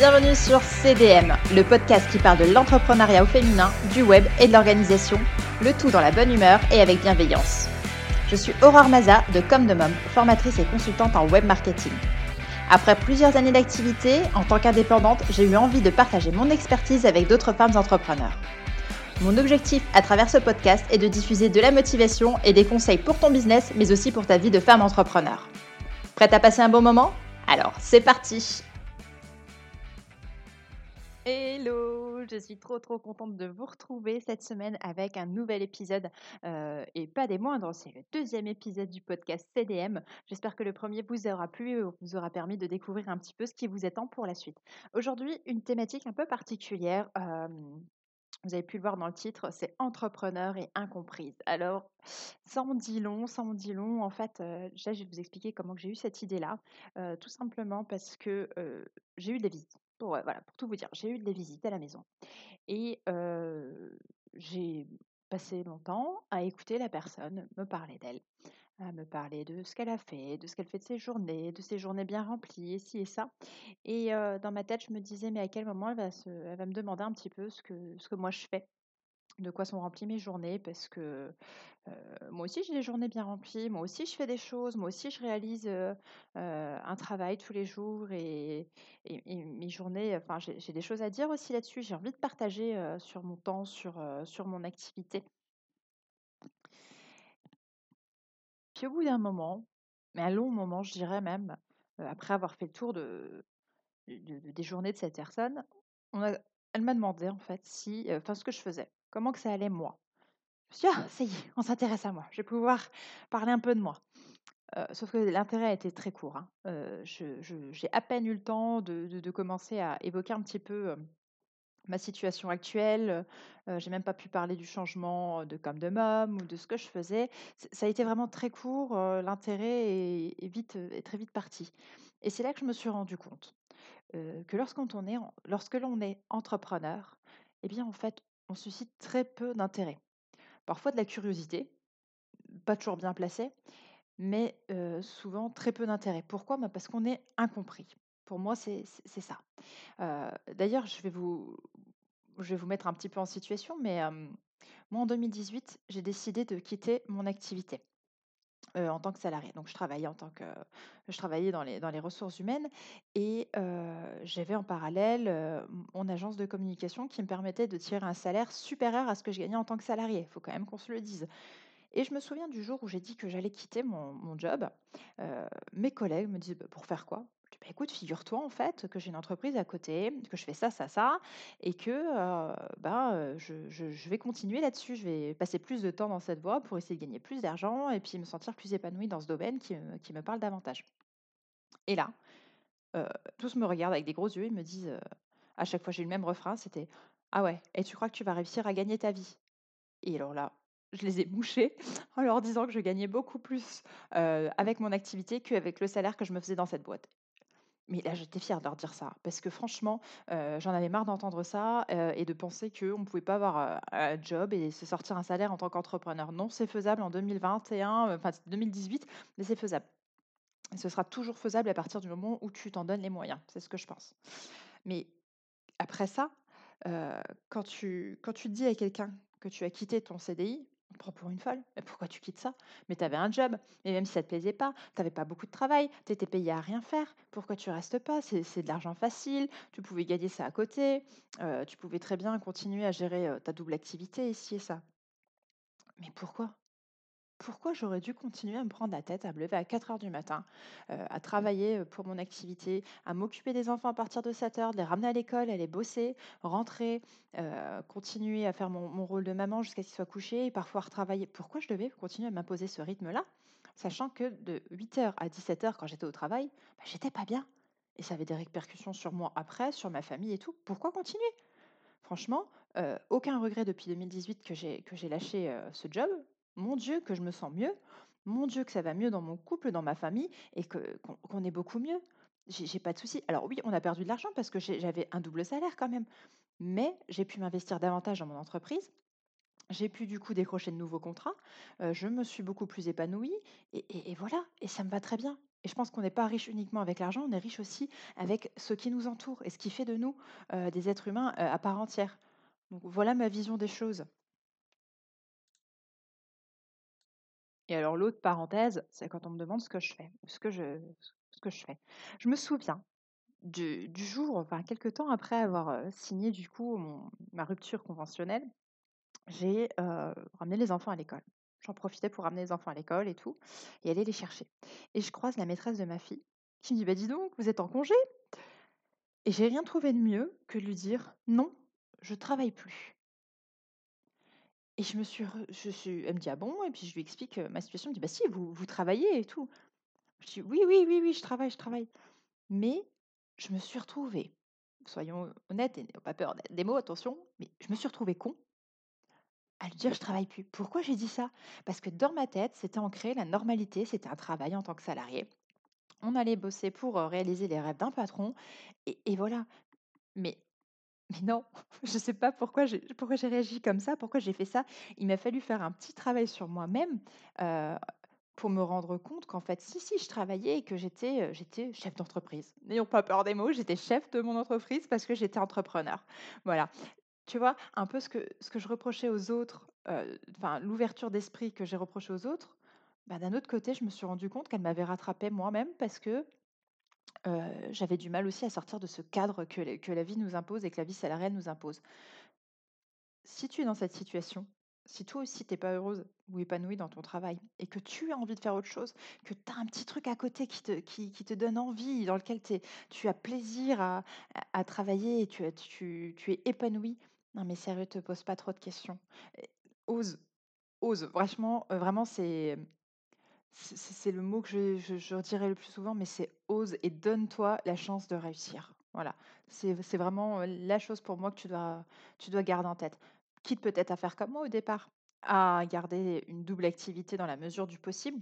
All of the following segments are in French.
Bienvenue sur CDM, le podcast qui parle de l'entrepreneuriat au féminin, du web et de l'organisation, le tout dans la bonne humeur et avec bienveillance. Je suis Aurore Maza de Comme de Mom, formatrice et consultante en web marketing. Après plusieurs années d'activité, en tant qu'indépendante, j'ai eu envie de partager mon expertise avec d'autres femmes entrepreneurs. Mon objectif à travers ce podcast est de diffuser de la motivation et des conseils pour ton business, mais aussi pour ta vie de femme entrepreneur. Prête à passer un bon moment? Alors, c'est parti Hello, je suis trop trop contente de vous retrouver cette semaine avec un nouvel épisode euh, et pas des moindres, c'est le deuxième épisode du podcast CDM. J'espère que le premier vous aura plu et vous aura permis de découvrir un petit peu ce qui vous attend pour la suite. Aujourd'hui, une thématique un peu particulière. Euh, vous avez pu le voir dans le titre, c'est entrepreneur et incomprise. Alors, sans dit long, sans dit long, en fait, euh, déjà, je vais vous expliquer comment j'ai eu cette idée-là. tout simplement parce que j'ai eu des visites pour, tout vous dire, j'ai eu des visites à la maison et j'ai passé longtemps à écouter la personne me parler d'elle, à me parler de ce qu'elle a fait, de ce qu'elle fait de ses journées, de ses journées bien remplies, et ci et ça. Et dans ma tête, je me disais, mais à quel moment elle va, se, me demander un petit peu ce que moi je fais? De quoi sont remplies mes journées parce que moi aussi j'ai des journées bien remplies, moi aussi je fais des choses, moi aussi je réalise un travail tous les jours et, mes journées, enfin j'ai des choses à dire aussi là-dessus, j'ai envie de partager sur mon temps, sur, mon activité. Puis au bout d'un moment, mais un long moment je dirais même, après avoir fait le tour de, des journées de cette personne, elle m'a demandé en fait si, enfin ce que je faisais. Comment que ça allait moi Je me suis dit, ah, ça y est, on s'intéresse à moi. Je vais pouvoir parler un peu de moi. sauf que l'intérêt a été très court. Hein. j'ai à peine eu le temps de, commencer à évoquer un petit peu ma situation actuelle. j'ai même pas pu parler du changement de comme de mom ou de ce que je faisais. ça a été vraiment très court. L'intérêt est, vite, est très vite parti. Et c'est là que je me suis rendu compte que lorsqu'on est, lorsque l'on est entrepreneur, eh bien en fait, on suscite très peu d'intérêt. Parfois de la curiosité, pas toujours bien placée, mais souvent très peu d'intérêt. Pourquoi? Bah, Parce qu'on est incompris. Pour moi, c'est ça. D'ailleurs, je, vais vous, je vais vous mettre un petit peu en situation, mais moi, en 2018, j'ai décidé de quitter mon activité en tant que salarié. Donc je travaillais en tant que je travaillais dans les dans les ressources humaines et j'avais en parallèle, mon agence de communication qui me permettait de tirer un salaire supérieur à ce que je gagnais en tant que salarié. Il faut quand même qu'on se le dise et je me souviens du jour où j'ai dit que j'allais quitter mon mon job, mes collègues me disent: «Bah, pour faire quoi?» «Bah, écoute, figure-toi en fait que j'ai une entreprise à côté, que je fais ça, ça, ça, et que euh, bah, euh, je, vais continuer là-dessus. Je vais passer plus de temps dans cette voie pour essayer de gagner plus d'argent et puis me sentir plus épanouie dans ce domaine qui, me- parle davantage. Et là, euh, tous me regardent avec des gros yeux et me disent, à chaque fois j'ai eu le même refrain, c'était Ah ouais, et tu crois que tu vas réussir à gagner ta vie? Et alors là, je les ai bouchés en leur disant que je gagnais beaucoup plus avec mon activité qu'avec le salaire que je me faisais dans cette boîte. Mais là, j'étais fière de leur dire ça, parce que franchement, j'en avais marre d'entendre ça et de penser qu'on ne pouvait pas avoir un job et se sortir un salaire en tant qu'entrepreneur. Non, c'est faisable en 2021, enfin 2018, mais c'est faisable. Et ce sera toujours faisable à partir du moment où tu t'en donnes les moyens. C'est ce que je pense. Mais après ça, quand, tu, quand tu dis à quelqu'un que tu as quitté ton CDI, on prend pour une folle. Mais pourquoi tu quittes ça? Mais tu avais un job. Mais même si ça te plaisait pas, tu n'avais pas beaucoup de travail, tu étais payé à rien faire. Pourquoi tu restes pas? C'est de l'argent facile. Tu pouvais gagner ça à côté. Euh, tu pouvais très bien continuer à gérer euh, ta double activité ici et ça. Mais pourquoi? Pourquoi j'aurais dû continuer à me prendre la tête, à me lever à 4 heures du matin, euh, à travailler euh, pour mon activité, à m'occuper des enfants à partir de 7 heures, de les ramener à l'école, aller bosser, rentrer, euh, continuer à faire mon, rôle de maman jusqu'à ce qu'ils soient couchés et parfois retravailler. Pourquoi je devais continuer à m'imposer ce rythme-là, sachant que de 8 heures à 17 heures, quand j'étais au travail, bah, j'étais pas bien. Et ça avait des répercussions sur moi après, sur ma famille et tout. Pourquoi continuer? Franchement, aucun regret depuis 2018 que j'ai lâché ce job mon Dieu, que je me sens mieux, mon Dieu, que ça va mieux dans mon couple, dans ma famille, et qu'on est beaucoup mieux. J'ai pas de souci. Alors oui, on a perdu de l'argent parce que j'avais un double salaire quand même, mais j'ai pu m'investir davantage dans mon entreprise. J'ai pu du coup décrocher de nouveaux contrats, heu, je me suis beaucoup plus épanouie et voilà et ça me va très bien et je pense qu'on n'est pas riche uniquement avec l'argent, on est riche aussi avec ce qui nous entoure et ce qui fait de nous, heu, des êtres humains, heu, à part entière. Donc voilà ma vision des choses. Et alors l'autre parenthèse, c'est quand on me demande ce que je fais, ce que je fais. Je me souviens du jour, enfin quelque temps après avoir, heu, signé du coup ma rupture conventionnelle, j'ai, heu, ramené les enfants à l'école. J'en profitais pour ramener les enfants à l'école et tout et aller les chercher et je croise la maîtresse de ma fille qui me dit: «Bah, dis donc, vous êtes en congé?» et j'ai rien trouvé de mieux que de lui dire: «Non, je travaille plus». Et je me suis je elle me dit: «Ah bon?» et puis je lui explique, ma situation. Elle me dit: «Bah si, vous travaillez et tout». Je dis: «Oui, oui, oui, oui, je travaille, je travaille». Mais je me suis retrouvée, soyons honnêtes et pas peur des mots, attention, mais je me suis retrouvée con à lui dire: «Je travaille plus». Pourquoi j'ai dit ça? Parce que dans ma tête, c'était ancré, la normalité, c'était un travail en tant que salarié. On allait bosser pour, réaliser les rêves d'un patron et et voilà. Mais mais non, je sais pas pourquoi j'ai réagi comme ça, pourquoi j'ai fait ça. Il m'a fallu faire un petit travail sur moi-même, heu, pour me rendre compte qu'en fait, si, si, je travaillais et que j'étais, heu, j'étais chef d'entreprise. N'ayons pas peur des mots, j'étais chef de mon entreprise parce que j'étais entrepreneur. Voilà. Tu vois? Un peu ce que ce que je reprochais aux autres, heu, enfin l'ouverture d'esprit que j'ai reproché aux autres, bah, d'un autre côté, je me suis rendu compte qu'elle m'avait rattrapée moi-même parce que, j'avais du mal aussi à sortir de ce cadre que la vie nous impose et que la vie salariale nous impose. Si tu es dans cette situation, si toi aussi t'es pas heureuse ou épanouie dans ton travail et que tu as envie de faire autre chose, que tu as un petit truc à côté qui te, donne envie, dans lequel tu as plaisir à, travailler et tu, es épanoui, non mais sérieux, te pose pas trop de questions. Ose, ose. Franchement, euh, vraiment, c'est c'est le mot que je, je, je redirai le plus souvent, mais c'est ose et donne-toi la chance de réussir. Voilà, c'est vraiment euh, la chose pour moi que tu dois garder en tête. Quitte peut-être à faire comme moi au départ, à garder une double activité dans la mesure du possible,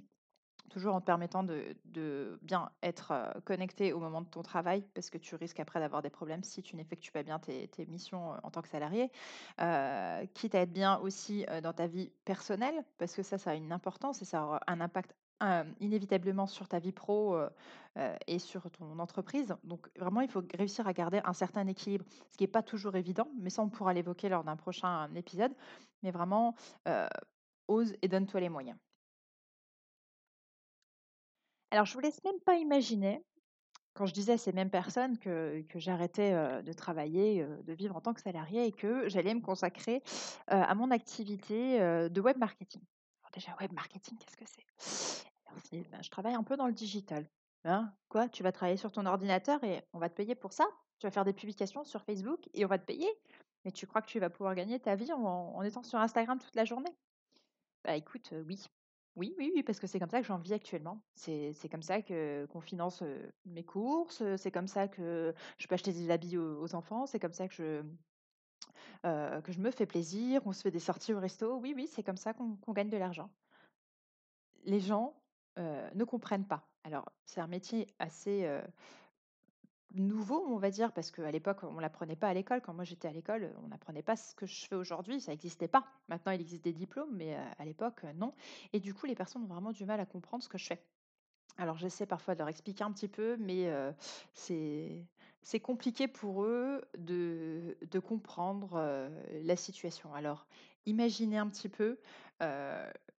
Toujours en te permettant de bien être, connecté au moment de ton travail, parce que tu risques après d'avoir des problèmes si tu n'effectues pas bien tes missions, en tant que salarié. Quitte à être bien aussi, dans ta vie personnelle, parce que ça, ça a une importance et ça aura un impact, inévitablement sur ta vie pro, et sur ton entreprise. Donc vraiment, il faut réussir à garder un certain équilibre, ce qui est pas toujours évident, mais ça, on pourra l'évoquer lors d'un prochain épisode. Mais vraiment, ose et donne-toi les moyens. Alors, je vous laisse même pas imaginer, quand je disais à ces mêmes personnes que, j'arrêtais de travailler, de vivre en tant que salarié et que j'allais me consacrer à mon activité de web marketing. Déjà, web marketing, qu'est-ce que c'est? Ben, Je travaille un peu dans le digital. Hein Quoi Tu vas travailler sur ton ordinateur et on va te payer pour ça? Tu vas faire des publications sur Facebook et on va te payer? Mais tu crois que tu vas pouvoir gagner ta vie en, en étant sur Instagram toute la journée? Bah, écoute, oui. Oui, oui, oui, parce que c'est comme ça que j'en vis actuellement. C'est c'est comme ça que qu'on finance, mes courses, c'est comme ça que je peux acheter des habits aux enfants, c'est comme ça que je, que je me fais plaisir, on se fait des sorties au resto. Oui, oui, c'est comme ça qu'on qu'on gagne de l'argent. Les gens, ne comprennent pas. Alors, c'est un métier assez, nouveau, on va dire, parce qu'à l'époque, on l'apprenait pas à l'école. Quand moi j'étais à l'école, on n'apprenait pas ce que je fais aujourd'hui, ça n'existait pas. Maintenant, il existe des diplômes, mais, heu, à l'époque, heu, non et du coup, les personnes ont vraiment du mal à comprendre ce que je fais. Alors j'essaie parfois de leur expliquer un petit peu, mais heu, c'est compliqué pour eux de de comprendre, la situation. Alors imaginez un petit peu,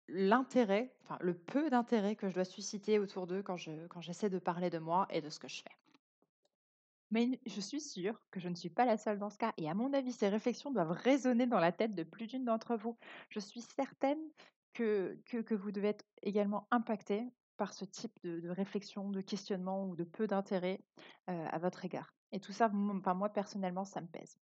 l'intérêt, enfin le peu d'intérêt que je dois susciter autour d'eux quand je quand j'essaie de parler de moi et de ce que je fais. Mais je suis sûre que je ne suis pas la seule dans ce cas et à mon avis, ces réflexions doivent résonner dans la tête de plus d'une d'entre vous. Je suis certaine que que vous devez être également impacté par ce type de réflexion, de questionnement ou de peu d'intérêt, heu, à votre égard et tout ça, enfin moi personnellement, ça me pèse.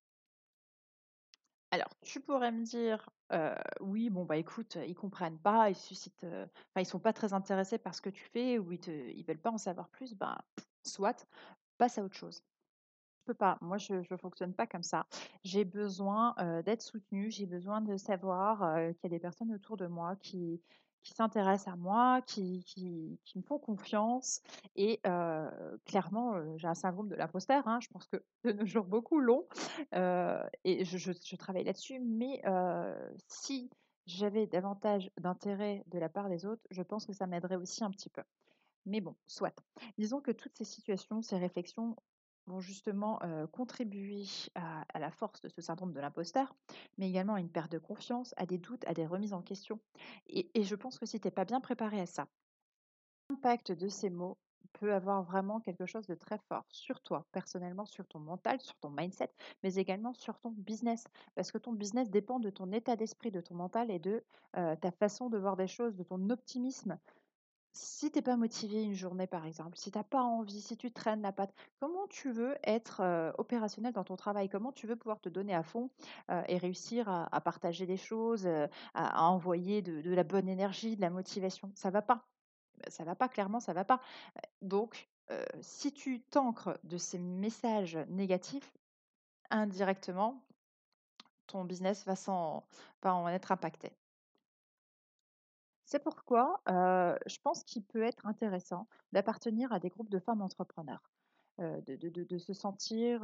Alors, tu pourrais me dire, heu: «Oui, bon, bah, écoute, ils comprennent pas, ils suscitent, enfin, ils sont pas très intéressés par ce que tu fais ou ils te ils veulent pas en savoir plus». Ben, soit, passe à autre chose. Peux pas. Moi, je je fonctionne pas comme ça. J'ai besoin, heu, d'être soutenue, j'ai besoin de savoir, heu, qu'il y a des personnes autour de moi qui qui s'intéressent à moi, qui qui me font confiance et heu, clairement, j'ai un syndrome de l'imposteur, hein. Je pense que de nos jours, beaucoup heu et je je travaille là-dessus, mais si j'avais davantage d'intérêt de la part des autres, je pense que ça m'aiderait aussi un petit peu. Mais bon, soit. Disons que toutes ces situations, ces réflexions vont justement contribuer à, la force de ce syndrome de l'imposteur, mais également à une perte de confiance, à des doutes, à des remises en question. Et, je pense que si tu n'es pas bien préparé à ça, l'impact de ces mots peut avoir vraiment quelque chose de très fort sur toi, personnellement, sur ton mental, sur ton mindset, mais également sur ton business. Parce que ton business dépend de ton état d'esprit, de ton mental et de ta façon de voir des choses, de ton optimisme si tu es pas motivé une journée, par exemple, si tu as pas envie, si tu traînes la patte, comment tu veux être, opérationnel dans ton travail? Comment tu veux pouvoir te donner à fond, et réussir à partager des choses, à envoyer de la bonne énergie, de la motivation? Ça va pas. Bah, ça va pas, clairement, ça va pas. donc, si tu t'ancres de ces messages négatifs, indirectement, ton business va va en être impacté. C'est pourquoi, je pense qu'il peut être intéressant d'appartenir à des groupes de femmes entrepreneurs, de se sentir,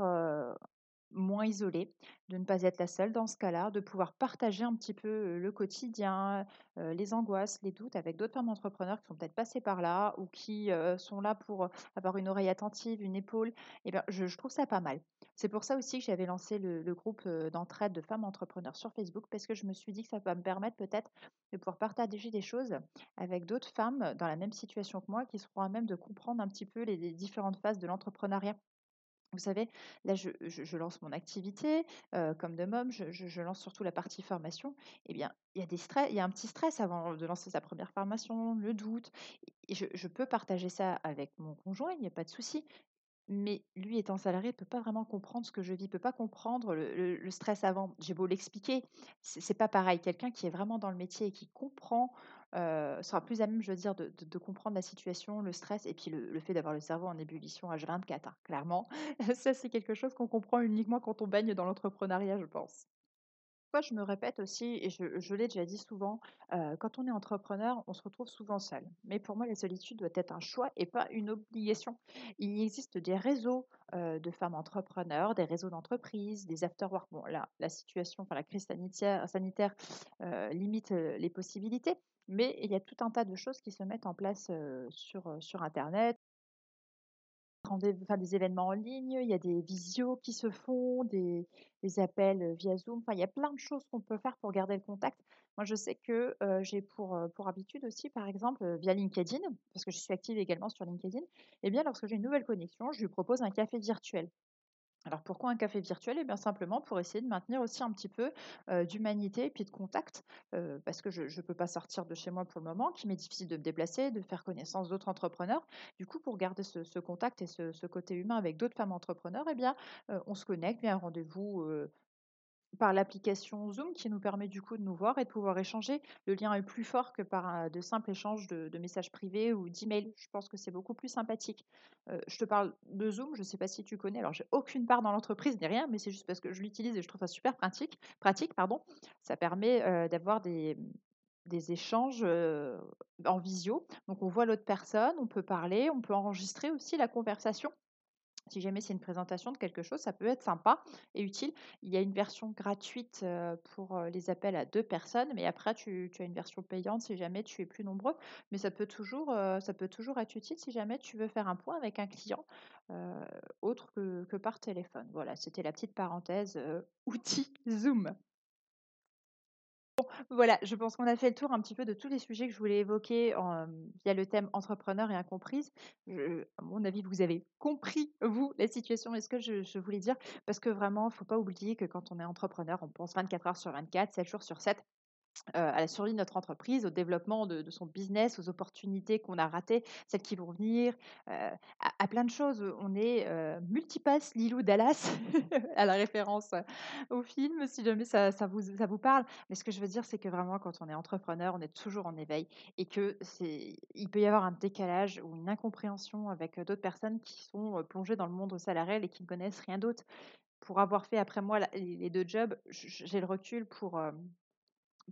moins isolée, de ne pas être la seule dans ce cas-là, de pouvoir partager un petit peu, le quotidien, les angoisses, les doutes avec d'autres femmes entrepreneurs qui sont peut-être passées par là ou qui, sont là pour, avoir une oreille attentive, une épaule et ben, je je trouve ça pas mal. C'est pour ça aussi que j'avais lancé le groupe, d'entraide de femmes entrepreneurs sur Facebook parce que je me suis dit que ça va me permettre peut-être de pouvoir partager des choses avec d'autres femmes dans la même situation que moi qui seront à même de comprendre un petit peu les différentes phases de l'entrepreneuriat. Vous savez, là, je, lance mon activité euh, comme de môme, je, lance surtout la partie formation. Eh bien, il y a des stress, il y a un petit stress avant de lancer sa première formation, le doute. Je, peux partager ça avec mon conjoint, il n'y a pas de souci. Mais lui étant salarié, il peut pas vraiment comprendre ce que je vis, il peut pas comprendre le le stress avant. J'ai beau l'expliquer, c'est pas pareil. Quelqu'un qui est vraiment dans le métier et qui comprend, heu, sera plus à même, je veux dire, de comprendre la situation, le stress et puis le le fait d'avoir le cerveau en ébullition H24, hein, clairement. Ça, c'est quelque chose qu'on comprend uniquement quand on baigne dans l'entrepreneuriat, je pense. Je me répète aussi, et je, l'ai déjà dit souvent, euh, quand on est entrepreneur, on se retrouve souvent seul. Mais pour moi, la solitude doit être un choix et pas une obligation. Il existe des réseaux euh, de femmes entrepreneurs, des réseaux d'entreprises, des after-work. Bon, là, la situation, enfin, la crise sanitaire, euh, limite les possibilités, mais il y a tout un tas de choses qui se mettent en place sur Internet des événements en ligne, il y a des visios qui se font, des appels, heu, via Zoom. Enfin, il y a plein de choses qu'on peut faire pour garder le contact. Moi, je sais que, heu, j'ai pour, heu, pour habitude aussi, par exemple, via LinkedIn, parce que je suis active également sur LinkedIn, et bien, lorsque j'ai une nouvelle connexion, je lui propose un café virtuel. Alors pourquoi un café virtuel? Eh bien simplement pour essayer de maintenir aussi un petit peu, d'humanité et puis de contact, parce que je ne peux pas sortir de chez moi pour le moment, qu'il m'est difficile de me déplacer, de faire connaissance d'autres entrepreneurs. Du coup, pour garder ce contact et ce côté humain avec d'autres femmes entrepreneurs eh bien, on se connecte, via un rendez-vous, par l'application Zoom qui nous permet du coup de nous voir et de pouvoir échanger. Le lien est plus fort que par de simples échanges de, messages privés ou d'emails. Je pense que c'est beaucoup plus sympathique. Euh, je te parle de Zoom, je ne sais pas si tu connais. Alors, j'ai aucune part dans l'entreprise ni rien, mais c'est juste parce que je l'utilise et je trouve ça super pratique. pratique pardon. Ça permet euh, d'avoir des, des échanges euh, en visio. Donc, on voit l'autre personne, on peut parler, on peut enregistrer aussi la conversation. Si jamais c'est une présentation de quelque chose, ça peut être sympa et utile. Il y a une version gratuite pour les appels à deux personnes, mais après tu, as une version payante si jamais tu es plus nombreux. Mais ça peut toujours, être utile si jamais tu veux faire un point avec un client autre que, que par téléphone. Voilà, c'était la petite parenthèse euh, outil Zoom. Voilà, je pense qu'on a fait le tour un petit peu de tous les sujets que je voulais évoquer via le thème entrepreneur et incomprise. À mon avis, vous avez compris, vous, la situation et ce que je, je voulais dire. Parce que vraiment, il ne faut pas oublier que quand on est entrepreneur, on pense 24 heures sur 24, 7 jours sur 7 à la survie de notre entreprise, au développement de, son business, aux opportunités qu'on a ratées, celles qui vont venir, euh, à, plein de choses. On est euh, multipass Lilou Dallas, à la référence au film, si jamais ça, vous, ça vous parle. Mais ce que je veux dire, c'est que vraiment, quand on est entrepreneur, on est toujours en éveil et que c'est, il peut y avoir un décalage ou une incompréhension avec d'autres personnes qui sont plongées dans le monde salarial et qui ne connaissent rien d'autre. Pour avoir fait après moi les deux jobs, j'ai le recul pour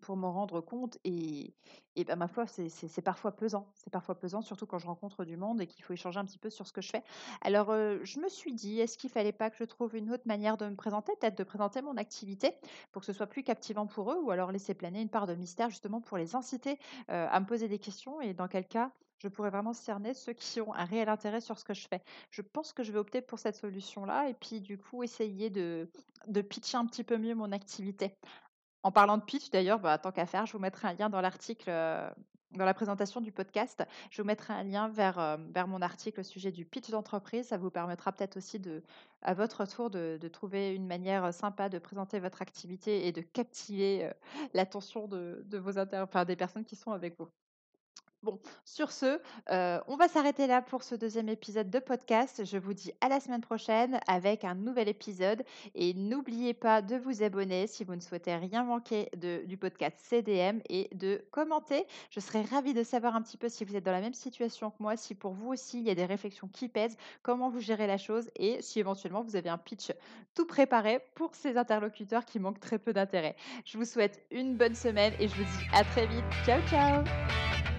pour m'en rendre compte et et bah, ma foi, c'est parfois pesant. C'est parfois pesant, surtout quand je rencontre du monde et qu'il faut échanger un petit peu sur ce que je fais. Alors, heu, je me suis dit: «Est-ce qu'il fallait pas que je trouve une autre manière de me présenter? Peut-être de présenter mon activité pour que ce soit plus captivant pour eux ou alors laisser planer une part de mystère justement pour les inciter, heu, à me poser des questions et dans quel cas je pourrais vraiment cerner ceux qui ont un réel intérêt sur ce que je fais?» je pense que je vais opter pour cette solution-là et puis du coup essayer de de pitcher un petit peu mieux mon activité. En parlant de pitch d'ailleurs, bah, tant qu'à faire, je vous mettrai un lien dans l'article, heu, dans la présentation du podcast. Je vous mettrai un lien vers, hem, vers mon article au sujet du pitch d'entreprise. Ça vous permettra peut-être aussi à votre tour de trouver une manière, sympa de présenter votre activité et de captiver, l'attention de de vos inter enfin des personnes qui sont avec vous. Bon, sur ce, heu, on va s'arrêter là pour ce deuxième épisode de podcast. Je vous dis à la semaine prochaine avec un nouvel épisode et n'oubliez pas de vous abonner si vous ne souhaitez rien manquer du podcast CDM et de commenter. Je serais ravie de savoir un petit peu si vous êtes dans la même situation que moi, si pour vous aussi il y a des réflexions qui pèsent, comment vous gérez la chose et si éventuellement vous avez un pitch tout préparé pour ces interlocuteurs qui manquent très peu d'intérêt. Je vous souhaite une bonne semaine et je vous dis à très vite. Ciao, ciao!